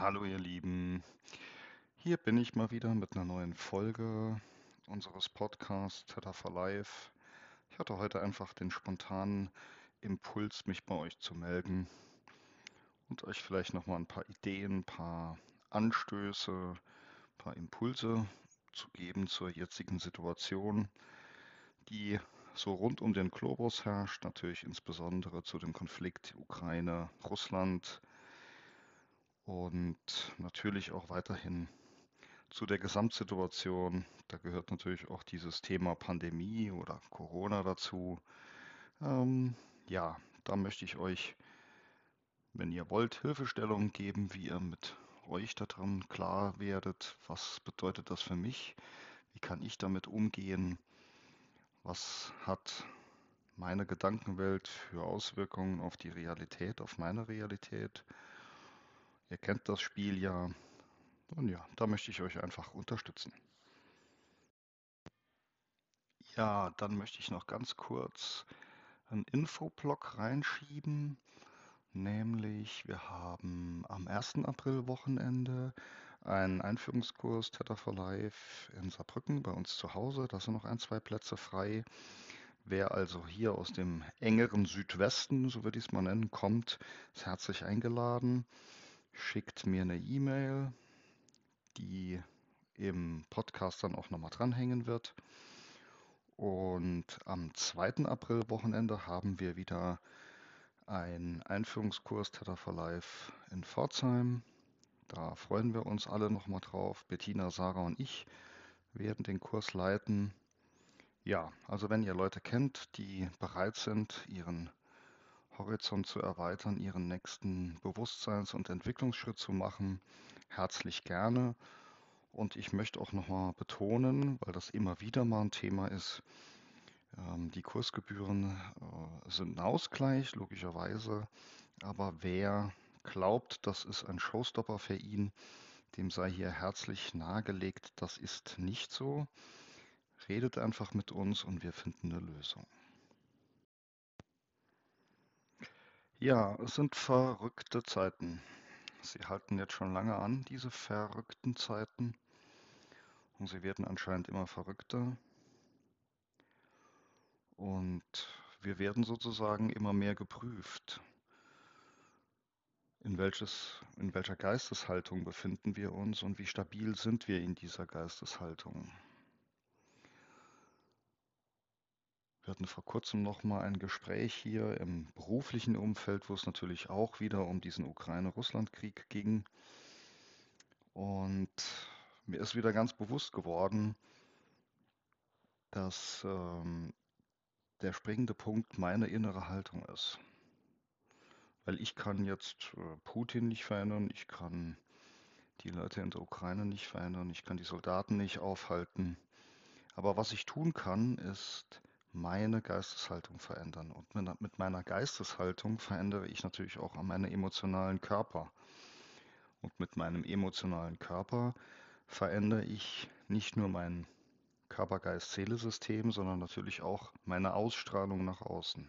Hallo ihr Lieben, hier bin ich mal wieder mit einer neuen Folge unseres Podcasts Theta for Life. Ich hatte heute einfach den spontanen Impuls, mich bei euch zu melden und euch vielleicht nochmal ein paar Ideen, ein paar Anstöße, ein paar Impulse zu geben zur jetzigen Situation, die so rund um den Globus herrscht, natürlich insbesondere zu dem Konflikt Ukraine-Russland und natürlich auch weiterhin zu der Gesamtsituation. Da gehört natürlich auch dieses Thema Pandemie oder Corona dazu. Ähm, ja, da möchte ich euch, wenn ihr wollt, Hilfestellungen geben, wie ihr mit euch daran klar werdet, was bedeutet das für mich, wie kann ich damit umgehen, was hat meine Gedankenwelt für Auswirkungen auf die Realität, auf meine Realität Ihr kennt das Spiel ja. Und ja, da möchte ich euch einfach unterstützen. Ja, dann möchte ich noch ganz kurz einen Infoblock reinschieben. Nämlich, wir haben am 1. April Wochenende einen Einführungskurs Theta for Life in Saarbrücken bei uns zu Hause. Da sind noch ein, zwei Plätze frei. Wer also hier aus dem engeren Südwesten, so würde ich es mal nennen, kommt, ist herzlich eingeladen schickt mir eine E-Mail, die im Podcast dann auch nochmal dranhängen wird. Und am 2. April Wochenende haben wir wieder einen Einführungskurs Theta for Life in Pforzheim. Da freuen wir uns alle nochmal drauf. Bettina, Sarah und ich werden den Kurs leiten. Ja, also wenn ihr Leute kennt, die bereit sind, ihren Horizont zu erweitern, ihren nächsten Bewusstseins- und Entwicklungsschritt zu machen. Herzlich gerne. Und ich möchte auch nochmal betonen, weil das immer wieder mal ein Thema ist, ähm, die Kursgebühren äh, sind ein Ausgleich, logischerweise. Aber wer glaubt, das ist ein Showstopper für ihn, dem sei hier herzlich nahegelegt, das ist nicht so. Redet einfach mit uns und wir finden eine Lösung. Ja, es sind verrückte Zeiten. Sie halten jetzt schon lange an, diese verrückten Zeiten. Und sie werden anscheinend immer verrückter. Und wir werden sozusagen immer mehr geprüft. In, welches, in welcher Geisteshaltung befinden wir uns und wie stabil sind wir in dieser Geisteshaltung? Wir hatten vor kurzem noch mal ein Gespräch hier im beruflichen Umfeld, wo es natürlich auch wieder um diesen Ukraine-Russland-Krieg ging. Und mir ist wieder ganz bewusst geworden, dass ähm, der springende Punkt meine innere Haltung ist. Weil ich kann jetzt äh, Putin nicht verändern, ich kann die Leute in der Ukraine nicht verändern, ich kann die Soldaten nicht aufhalten. Aber was ich tun kann, ist meine Geisteshaltung verändern. Und mit meiner Geisteshaltung verändere ich natürlich auch meinen emotionalen Körper. Und mit meinem emotionalen Körper verändere ich nicht nur mein Körper-Geist-Seele-System, sondern natürlich auch meine Ausstrahlung nach außen.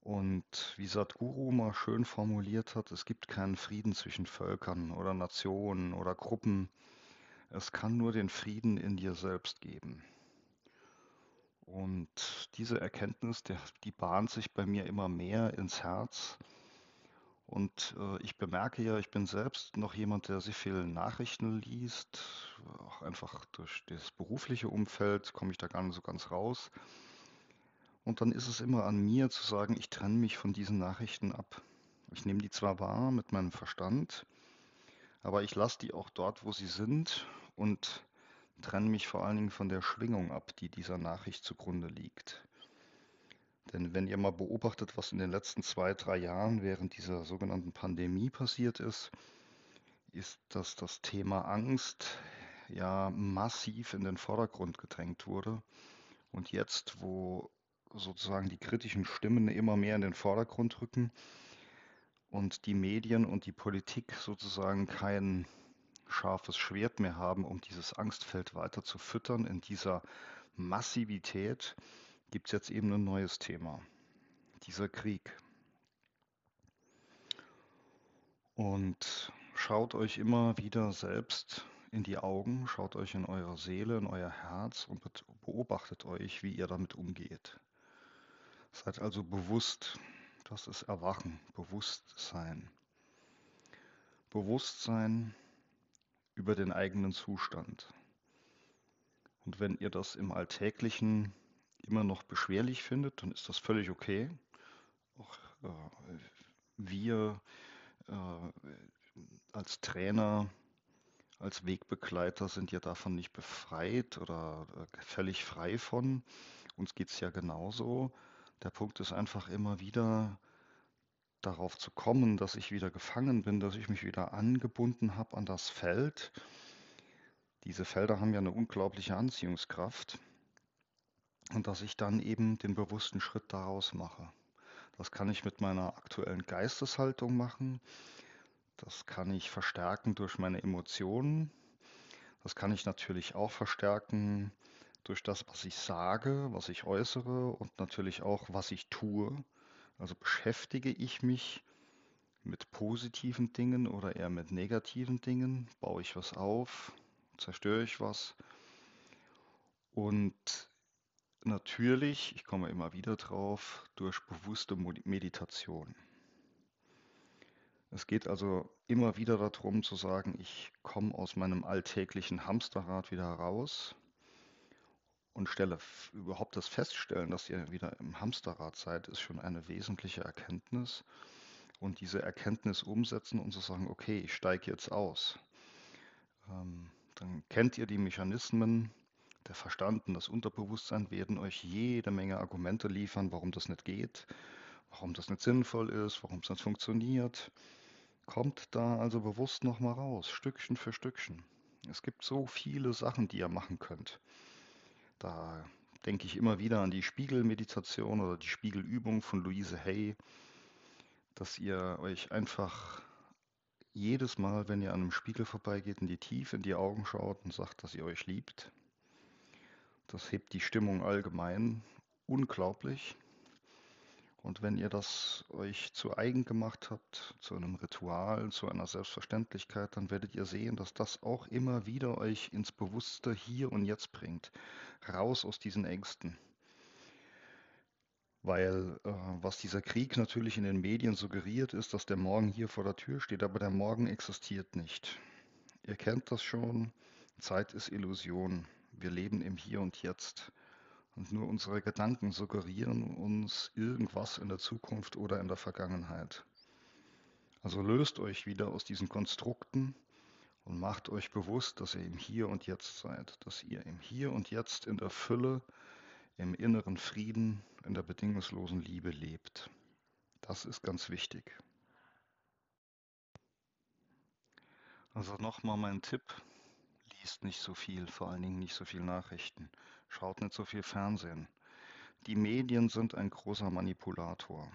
Und wie Sadhguru mal schön formuliert hat, es gibt keinen Frieden zwischen Völkern oder Nationen oder Gruppen. Es kann nur den Frieden in dir selbst geben. Und diese Erkenntnis, der, die bahnt sich bei mir immer mehr ins Herz. Und äh, ich bemerke ja, ich bin selbst noch jemand, der sehr viel Nachrichten liest. Auch einfach durch das berufliche Umfeld komme ich da gar nicht so ganz raus. Und dann ist es immer an mir zu sagen, ich trenne mich von diesen Nachrichten ab. Ich nehme die zwar wahr mit meinem Verstand, aber ich lasse die auch dort, wo sie sind und trenne mich vor allen Dingen von der Schwingung ab, die dieser Nachricht zugrunde liegt. Denn wenn ihr mal beobachtet, was in den letzten zwei, drei Jahren während dieser sogenannten Pandemie passiert ist, ist, dass das Thema Angst ja massiv in den Vordergrund gedrängt wurde. Und jetzt, wo sozusagen die kritischen Stimmen immer mehr in den Vordergrund rücken und die Medien und die Politik sozusagen kein scharfes Schwert mehr haben, um dieses Angstfeld weiter zu füttern. In dieser Massivität gibt es jetzt eben ein neues Thema, dieser Krieg. Und schaut euch immer wieder selbst in die Augen, schaut euch in eure Seele, in euer Herz und beobachtet euch, wie ihr damit umgeht. Seid also bewusst, das ist Erwachen, Bewusstsein. Bewusstsein über den eigenen Zustand. Und wenn ihr das im Alltäglichen immer noch beschwerlich findet, dann ist das völlig okay. Auch äh, wir äh, als Trainer, als Wegbegleiter sind ja davon nicht befreit oder äh, völlig frei von. Uns geht es ja genauso. Der Punkt ist einfach immer wieder darauf zu kommen, dass ich wieder gefangen bin, dass ich mich wieder angebunden habe an das Feld. Diese Felder haben ja eine unglaubliche Anziehungskraft und dass ich dann eben den bewussten Schritt daraus mache. Das kann ich mit meiner aktuellen Geisteshaltung machen. Das kann ich verstärken durch meine Emotionen. Das kann ich natürlich auch verstärken durch das, was ich sage, was ich äußere und natürlich auch, was ich tue. Also beschäftige ich mich mit positiven Dingen oder eher mit negativen Dingen? Baue ich was auf? Zerstöre ich was? Und natürlich, ich komme immer wieder drauf, durch bewusste Meditation. Es geht also immer wieder darum zu sagen, ich komme aus meinem alltäglichen Hamsterrad wieder heraus und stelle überhaupt das Feststellen, dass ihr wieder im Hamsterrad seid, ist schon eine wesentliche Erkenntnis. Und diese Erkenntnis umsetzen und zu sagen, okay, ich steige jetzt aus. Ähm, dann kennt ihr die Mechanismen, der Verstand und das Unterbewusstsein werden euch jede Menge Argumente liefern, warum das nicht geht, warum das nicht sinnvoll ist, warum es nicht funktioniert. Kommt da also bewusst nochmal raus, Stückchen für Stückchen. Es gibt so viele Sachen, die ihr machen könnt. Da denke ich immer wieder an die Spiegelmeditation oder die Spiegelübung von Louise Hay, dass ihr euch einfach jedes Mal, wenn ihr an einem Spiegel vorbeigeht, in die Tiefe in die Augen schaut und sagt, dass ihr euch liebt. Das hebt die Stimmung allgemein unglaublich. Und wenn ihr das euch zu eigen gemacht habt, zu einem Ritual, zu einer Selbstverständlichkeit, dann werdet ihr sehen, dass das auch immer wieder euch ins bewusste Hier und Jetzt bringt. Raus aus diesen Ängsten. Weil äh, was dieser Krieg natürlich in den Medien suggeriert, ist, dass der Morgen hier vor der Tür steht, aber der Morgen existiert nicht. Ihr kennt das schon, Zeit ist Illusion. Wir leben im Hier und Jetzt. Und nur unsere Gedanken suggerieren uns irgendwas in der Zukunft oder in der Vergangenheit. Also löst euch wieder aus diesen Konstrukten und macht euch bewusst, dass ihr im Hier und Jetzt seid, dass ihr im Hier und Jetzt in der Fülle, im inneren Frieden, in der bedingungslosen Liebe lebt. Das ist ganz wichtig. Also nochmal mein Tipp, liest nicht so viel, vor allen Dingen nicht so viel Nachrichten. Schaut nicht so viel Fernsehen. Die Medien sind ein großer Manipulator.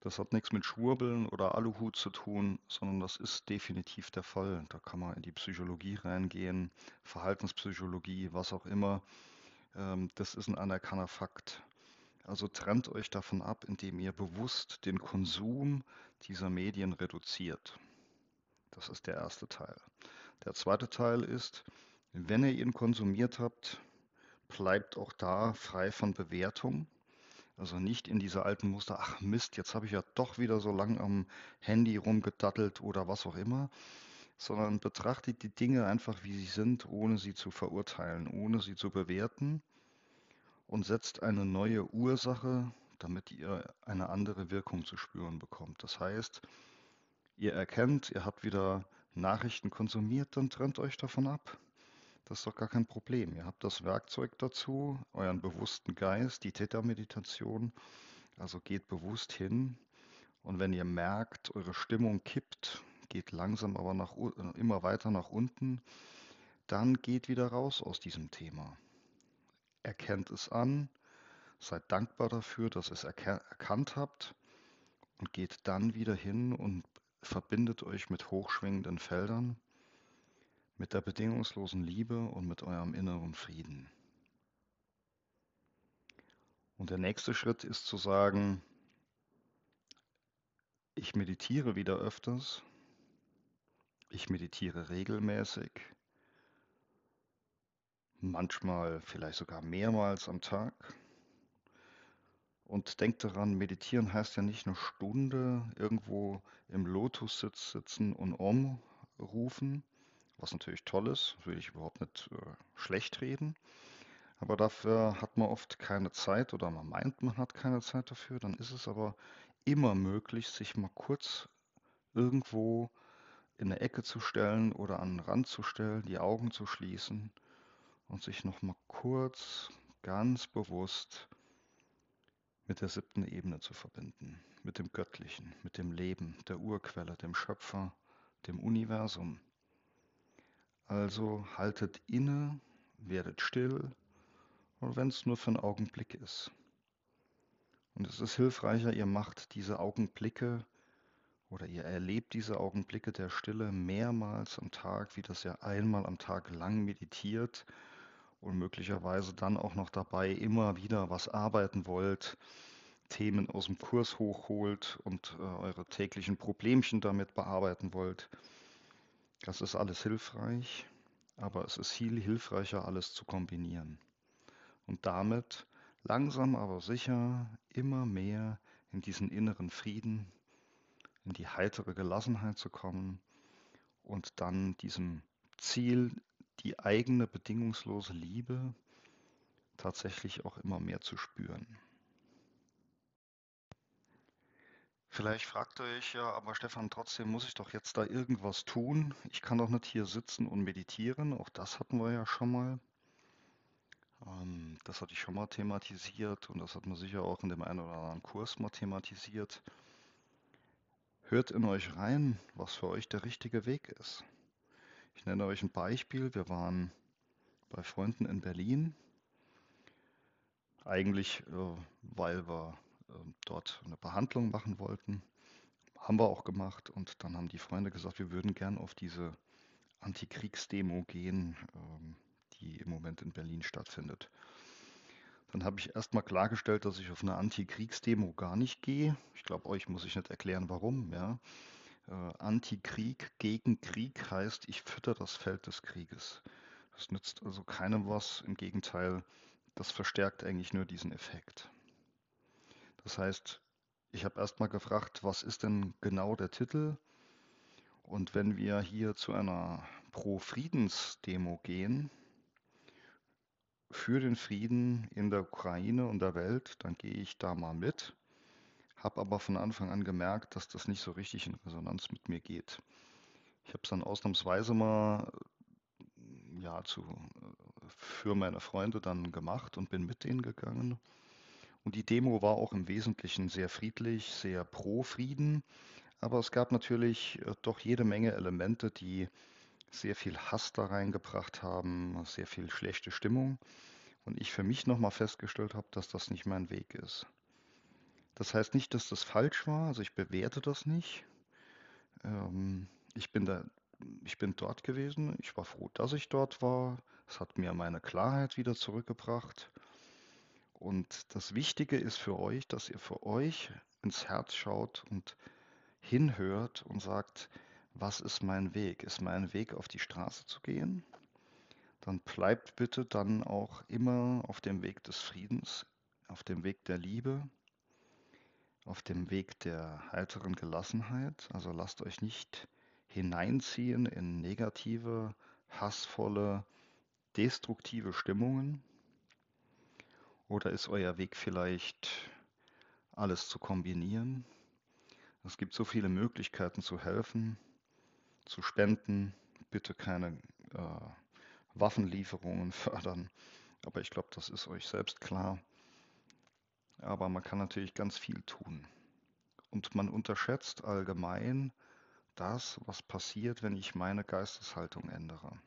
Das hat nichts mit Schwurbeln oder Aluhut zu tun, sondern das ist definitiv der Fall. Da kann man in die Psychologie reingehen, Verhaltenspsychologie, was auch immer. Ähm, das ist ein anerkannter Fakt. Also trennt euch davon ab, indem ihr bewusst den Konsum dieser Medien reduziert. Das ist der erste Teil. Der zweite Teil ist, wenn ihr ihn konsumiert habt, bleibt auch da frei von Bewertung. Also nicht in diese alten Muster, ach Mist, jetzt habe ich ja doch wieder so lang am Handy rumgedattelt oder was auch immer, sondern betrachtet die Dinge einfach, wie sie sind, ohne sie zu verurteilen, ohne sie zu bewerten und setzt eine neue Ursache, damit ihr eine andere Wirkung zu spüren bekommt. Das heißt, ihr erkennt, ihr habt wieder Nachrichten konsumiert, dann trennt euch davon ab. Das ist doch gar kein Problem. Ihr habt das Werkzeug dazu, euren bewussten Geist, die Theta-Meditation. Also geht bewusst hin. Und wenn ihr merkt, eure Stimmung kippt, geht langsam aber nach, immer weiter nach unten, dann geht wieder raus aus diesem Thema. Erkennt es an, seid dankbar dafür, dass ihr es erkannt habt und geht dann wieder hin und verbindet euch mit hochschwingenden Feldern mit der bedingungslosen Liebe und mit eurem inneren Frieden. Und der nächste Schritt ist zu sagen, Ich meditiere wieder öfters. Ich meditiere regelmäßig. Manchmal vielleicht sogar mehrmals am Tag. Und denkt daran, meditieren heißt ja nicht eine Stunde irgendwo im Lotussitz sitzen und Om rufen, was natürlich toll ist, will ich überhaupt nicht äh, schlecht reden. Aber dafür hat man oft keine Zeit oder man meint, man hat keine Zeit dafür. Dann ist es aber immer möglich, sich mal kurz irgendwo in eine Ecke zu stellen oder an den Rand zu stellen, die Augen zu schließen und sich noch mal kurz ganz bewusst mit der siebten Ebene zu verbinden, mit dem Göttlichen, mit dem Leben, der Urquelle, dem Schöpfer, dem Universum. Also haltet inne, werdet still, und wenn es nur für einen Augenblick ist. Und es ist hilfreicher, ihr macht diese Augenblicke oder ihr erlebt diese Augenblicke der Stille mehrmals am Tag, wie das ihr einmal am Tag lang meditiert und möglicherweise dann auch noch dabei immer wieder was arbeiten wollt, Themen aus dem Kurs hochholt und äh, eure täglichen Problemchen damit bearbeiten wollt. Das ist alles hilfreich, aber es ist viel hilfreicher, alles zu kombinieren und damit langsam aber sicher immer mehr in diesen inneren Frieden, in die heitere Gelassenheit zu kommen und dann diesem Ziel, die eigene bedingungslose Liebe, tatsächlich auch immer mehr zu spüren. Vielleicht fragt ihr euch ja, aber Stefan, trotzdem muss ich doch jetzt da irgendwas tun. Ich kann doch nicht hier sitzen und meditieren. Auch das hatten wir ja schon mal. Ähm, das hatte ich schon mal thematisiert und das hat man sicher auch in dem einen oder anderen Kurs mal thematisiert. Hört in euch rein, was für euch der richtige Weg ist. Ich nenne euch ein Beispiel. Wir waren bei Freunden in Berlin. Eigentlich, äh, weil wir dort eine Behandlung machen wollten. Haben wir auch gemacht und dann haben die Freunde gesagt, wir würden gern auf diese Antikriegsdemo gehen. Ähm, die im Moment in Berlin stattfindet. Dann habe ich erstmal klargestellt, dass ich auf eine Antikriegsdemo gar nicht gehe. Ich glaube, euch muss ich nicht erklären, warum. Ja. Äh, Antikrieg gegen Krieg heißt, ich fütter das Feld des Krieges. Das nützt also keinem was. Im Gegenteil, das verstärkt eigentlich nur diesen Effekt. Das heißt, ich habe erstmal gefragt, was ist denn genau der Titel? Und wenn wir hier zu einer Pro-Friedens-Demo gehen, für den Frieden in der Ukraine und der Welt, dann gehe ich da mal mit. Habe aber von Anfang an gemerkt, dass das nicht so richtig in Resonanz mit mir geht. Ich habe es dann ausnahmsweise mal ja, zu, für meine Freunde dann gemacht und bin mit denen gegangen. Und die Demo war auch im Wesentlichen sehr friedlich, sehr pro Frieden. Aber es gab natürlich äh, doch jede Menge Elemente, die sehr viel Hass da reingebracht haben, sehr viel schlechte Stimmung. Und ich für mich nochmal festgestellt habe, dass das nicht mein Weg ist. Das heißt nicht, dass das falsch war, also ich bewerte das nicht. Ähm, ich bin da, ich bin dort gewesen, ich war froh, dass ich dort war. Es hat mir meine Klarheit wieder zurückgebracht. Und das Wichtige ist für euch, dass ihr für euch ins Herz schaut und hinhört und sagt, was ist mein Weg? Ist mein Weg auf die Straße zu gehen? Dann bleibt bitte dann auch immer auf dem Weg des Friedens, auf dem Weg der Liebe, auf dem Weg der heiteren Gelassenheit. Also lasst euch nicht hineinziehen in negative, hassvolle, destruktive Stimmungen. Oder ist euer Weg vielleicht alles zu kombinieren? Es gibt so viele Möglichkeiten zu helfen zu spenden. Bitte keine äh, Waffenlieferungen fördern. Aber ich glaube, das ist euch selbst klar. Aber man kann natürlich ganz viel tun. Und man unterschätzt allgemein das, was passiert, wenn ich meine Geisteshaltung ändere.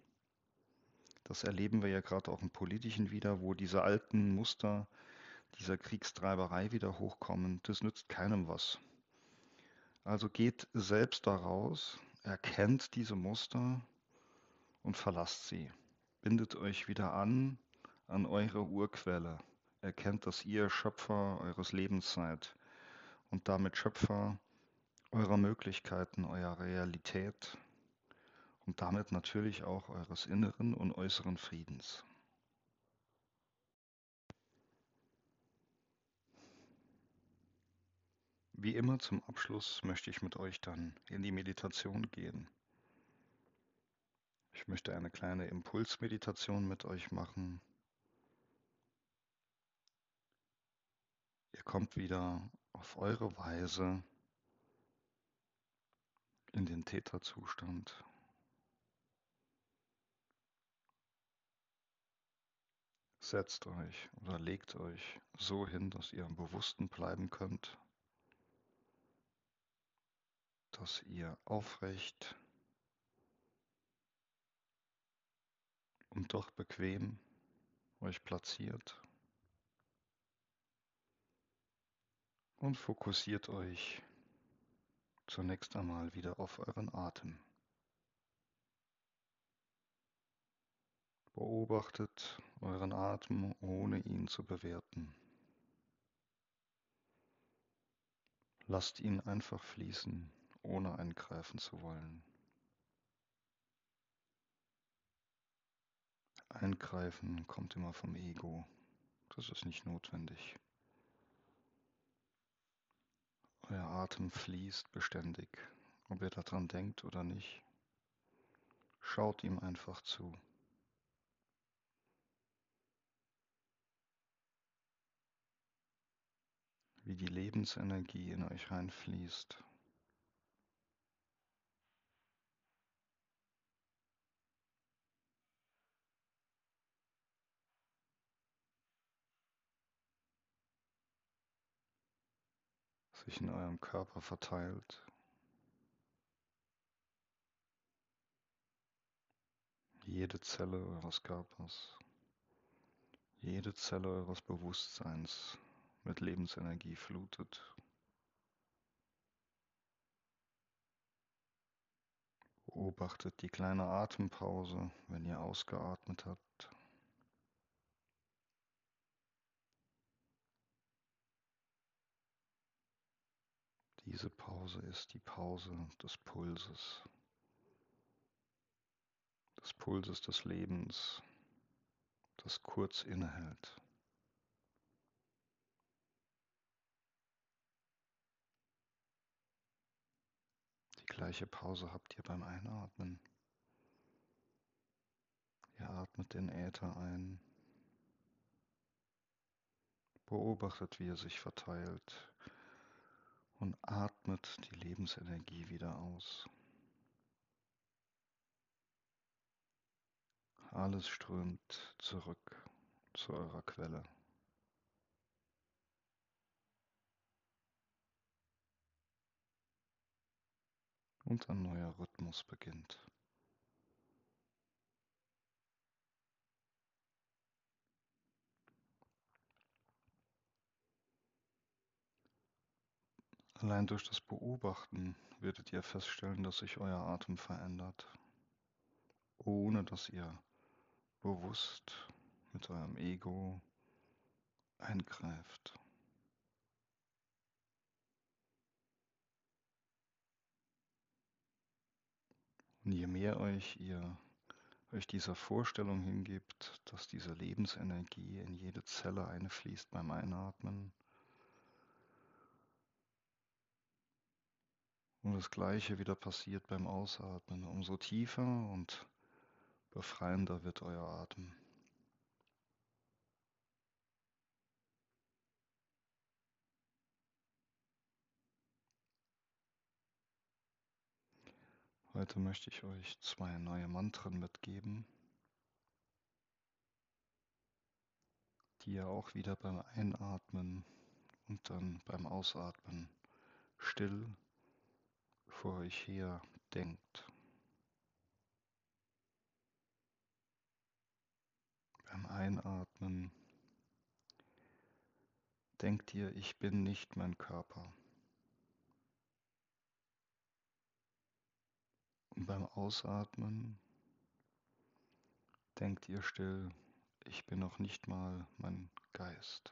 Das erleben wir ja gerade auch im Politischen wieder, wo diese alten Muster dieser Kriegstreiberei wieder hochkommen. Das nützt keinem was. Also geht selbst daraus, Erkennt diese Muster und verlasst sie. Bindet euch wieder an an eure Urquelle. Erkennt, dass ihr Schöpfer eures Lebens seid und damit Schöpfer eurer Möglichkeiten, eurer Realität und damit natürlich auch eures inneren und äußeren Friedens. Wie immer zum Abschluss möchte ich mit euch dann in die Meditation gehen. Ich möchte eine kleine Impulsmeditation mit euch machen. Ihr kommt wieder auf eure Weise in den Täterzustand. Setzt euch oder legt euch so hin, dass ihr am Bewussten bleiben könnt, dass ihr aufrecht und doch bequem euch platziert und fokussiert euch zunächst einmal wieder auf euren Atem. Beobachtet euren Atem, ohne ihn zu bewerten. Lasst ihn einfach fließen, ohne eingreifen zu wollen. Eingreifen kommt immer vom Ego. Das ist nicht notwendig. Euer Atem fließt beständig, ob ihr daran denkt oder nicht. Schaut ihm einfach zu. Wie die Lebensenergie in euch reinfließt. sich in eurem Körper verteilt. Jede Zelle eures Körpers, jede Zelle eures Bewusstseins mit Lebensenergie flutet. Beobachtet die kleine Atempause, wenn ihr ausgeatmet habt. Diese Pause ist die Pause des Pulses, des Pulses des Lebens, das kurz innehält. Gleiche Pause habt ihr beim Einatmen. Ihr atmet den Äther ein, beobachtet, wie er sich verteilt und atmet die Lebensenergie wieder aus. Alles strömt zurück zu eurer Quelle. Und ein neuer Rhythmus beginnt. Allein durch das Beobachten werdet ihr feststellen, dass sich euer Atem verändert, ohne dass ihr bewusst mit eurem Ego eingreift. Und je mehr euch ihr euch dieser Vorstellung hingibt, dass diese Lebensenergie in jede Zelle einfließt beim Einatmen, Und das gleiche wieder passiert beim Ausatmen. Umso tiefer und befreiender wird euer Atem. Heute möchte ich euch zwei neue Mantren mitgeben, die ihr auch wieder beim Einatmen und dann beim Ausatmen still vor euch her denkt. Beim Einatmen denkt ihr, ich bin nicht mein Körper. Und beim Ausatmen denkt ihr still, ich bin noch nicht mal mein Geist.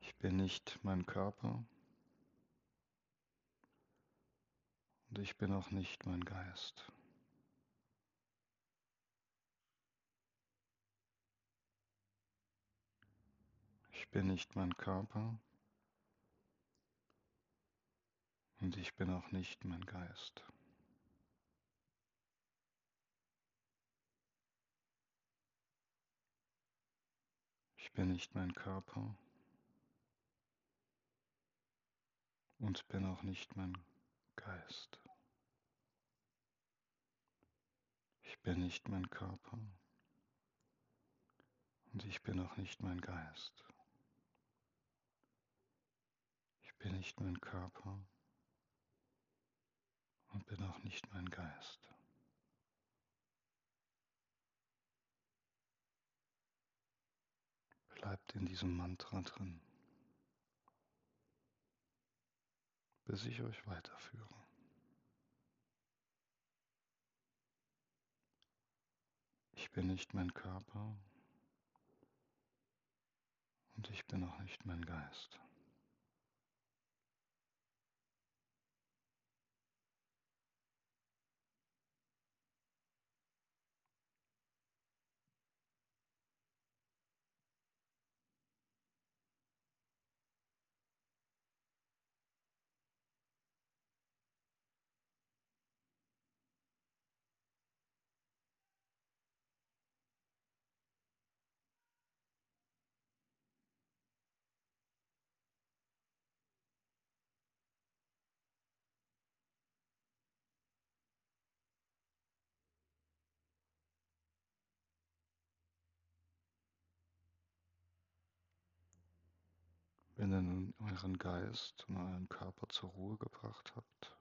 Ich bin nicht mein Körper und ich bin auch nicht mein Geist. Bin nicht mein Körper und ich bin auch nicht mein Geist. Ich bin nicht mein Körper und bin auch nicht mein Geist. Ich bin nicht mein Körper und ich bin auch nicht mein Geist. Ich bin nicht mein Körper und bin auch nicht mein Geist. Bleibt in diesem Mantra drin, bis ich euch weiterführe. Ich bin nicht mein Körper und ich bin auch nicht mein Geist. Wenn ihr nun euren Geist und euren Körper zur Ruhe gebracht habt,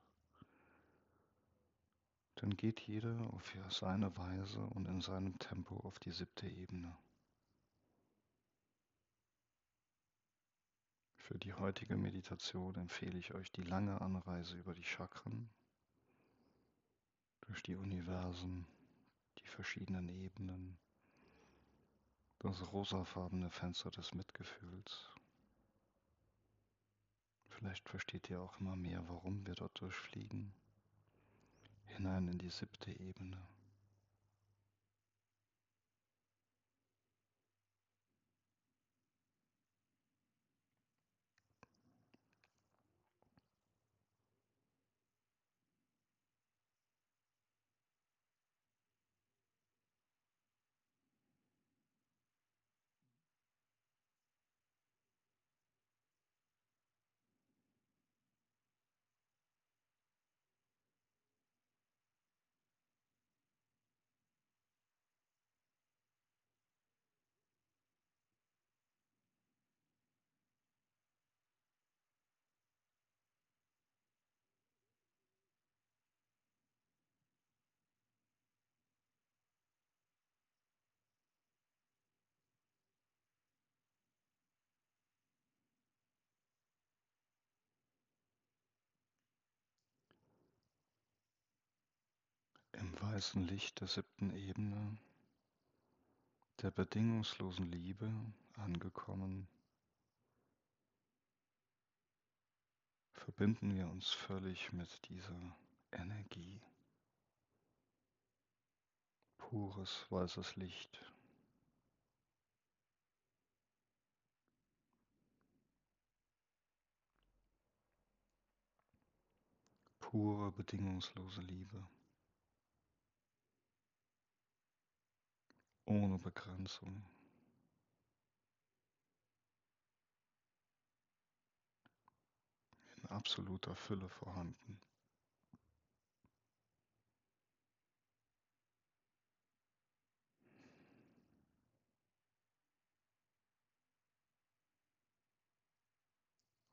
dann geht jeder auf seine Weise und in seinem Tempo auf die siebte Ebene. Für die heutige Meditation empfehle ich euch die lange Anreise über die Chakren, durch die Universen, die verschiedenen Ebenen, das rosafarbene Fenster des Mitgefühls Vielleicht versteht ihr auch immer mehr, warum wir dort durchfliegen, hinein in die siebte Ebene. Im weißen Licht der siebten Ebene, der bedingungslosen Liebe angekommen, verbinden wir uns völlig mit dieser Energie. Pures weißes Licht. Pure bedingungslose Liebe. Ohne Begrenzung. In absoluter Fülle vorhanden.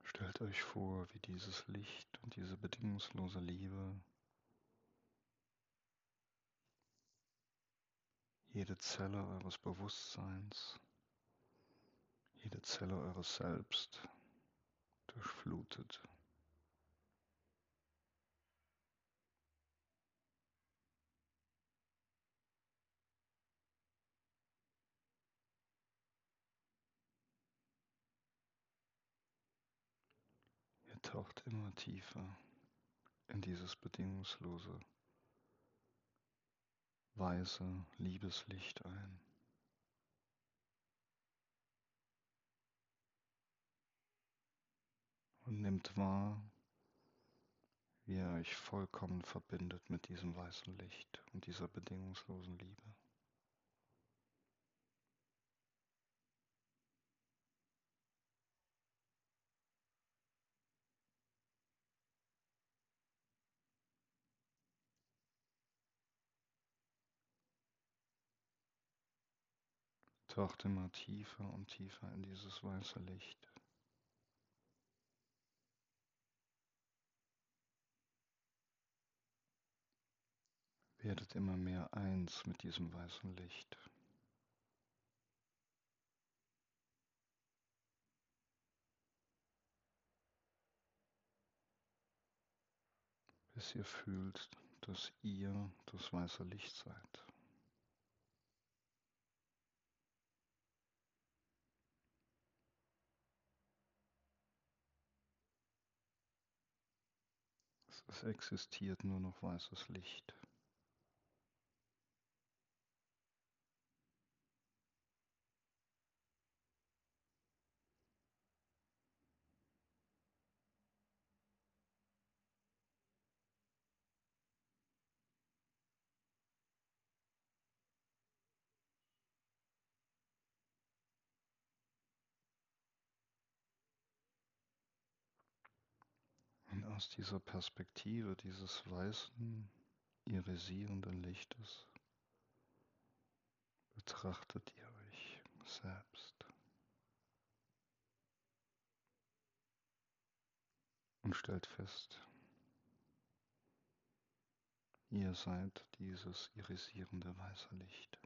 Stellt euch vor, wie dieses Licht und diese bedingungslose Liebe jede Zelle eures Bewusstseins, jede Zelle eures Selbst durchflutet. Er taucht immer tiefer in dieses bedingungslose, weiße Liebeslicht ein. Und nimmt wahr, wie er euch vollkommen verbindet mit diesem weißen Licht und dieser bedingungslosen Liebe. Taucht immer tiefer und tiefer in dieses weiße Licht. Werdet immer mehr eins mit diesem weißen Licht. Bis ihr fühlt, dass ihr das weiße Licht seid. Es existiert nur noch weißes Licht. Und aus dieser Perspektive dieses weißen, irisierenden Lichtes. Betrachtet ihr euch selbst. Und stellt fest, ihr seid dieses irisierende weiße Licht.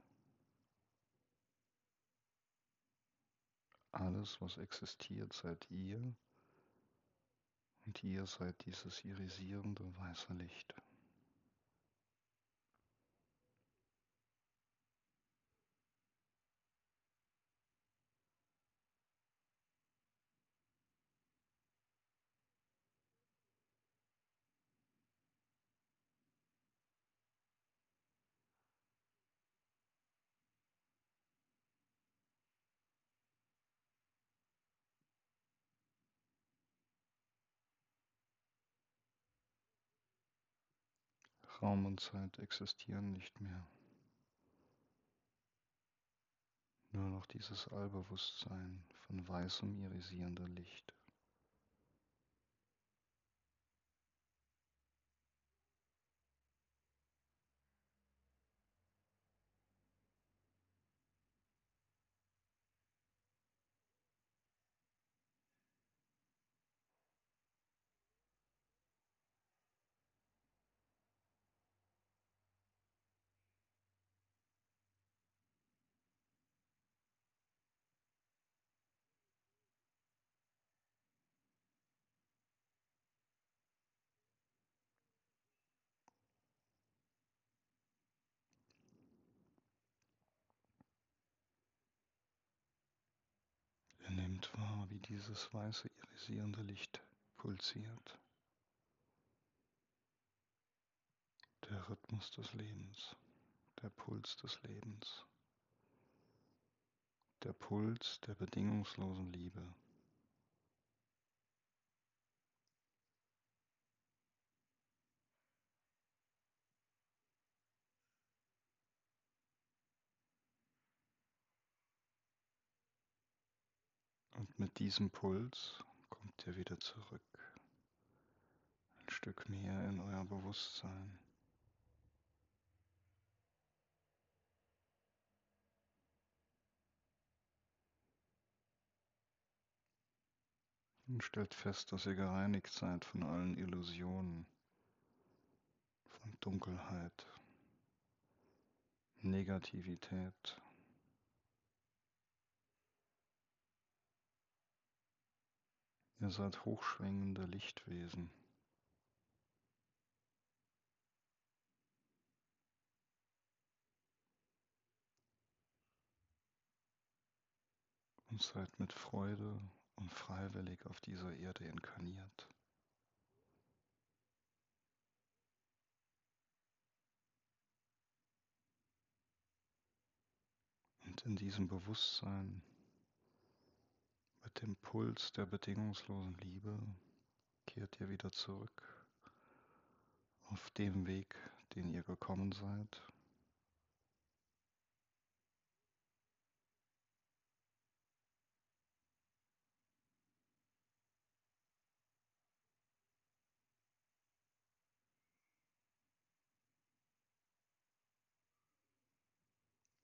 Alles, was existiert, seid ihr und ihr seid dieses irisierende weiße Licht. Raum und Zeit existieren nicht mehr. Nur noch dieses Allbewusstsein von weißem irisierender Licht. Nehmt wahr, wie dieses weiße irisierende Licht pulsiert. Der Rhythmus des Lebens, der Puls des Lebens, der Puls der bedingungslosen Liebe. Mit diesem Puls kommt ihr wieder zurück, ein Stück mehr in euer Bewusstsein. Und stellt fest, dass ihr gereinigt seid von allen Illusionen, von Dunkelheit, Negativität, Ihr seid hochschwingende Lichtwesen. Und seid mit Freude und freiwillig auf dieser Erde inkarniert. Und in diesem Bewusstsein mit dem Puls der bedingungslosen Liebe, kehrt ihr wieder zurück auf dem Weg, den ihr gekommen seid.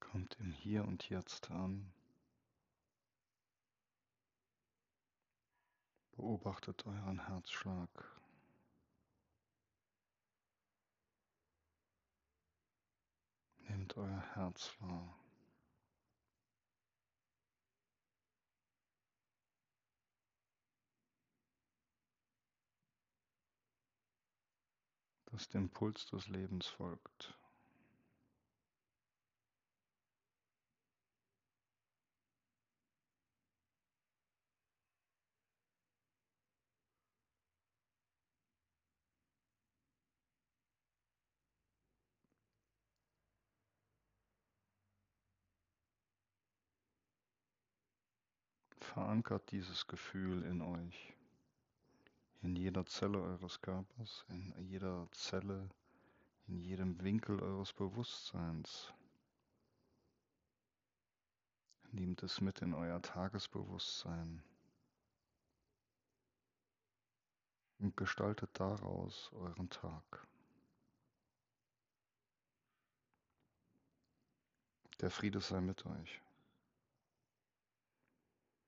Kommt im Hier und Jetzt an. Beobachtet euren Herzschlag. Nehmt euer Herz wahr. das dem Puls des Lebens folgt. Verankert dieses Gefühl in euch, in jeder Zelle eures Körpers, in jeder Zelle, in jedem Winkel eures Bewusstseins. Nehmt es mit in euer Tagesbewusstsein und gestaltet daraus euren Tag. Der Friede sei mit euch.